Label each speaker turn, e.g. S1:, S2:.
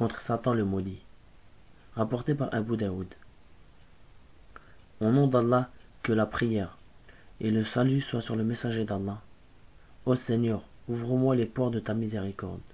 S1: contre Satan le maudit. Rapporté par Abu Daoud. Au nom d'Allah, que la prière et le salut soient sur le messager d'Allah. Ô Seigneur, ouvre-moi les portes de ta miséricorde.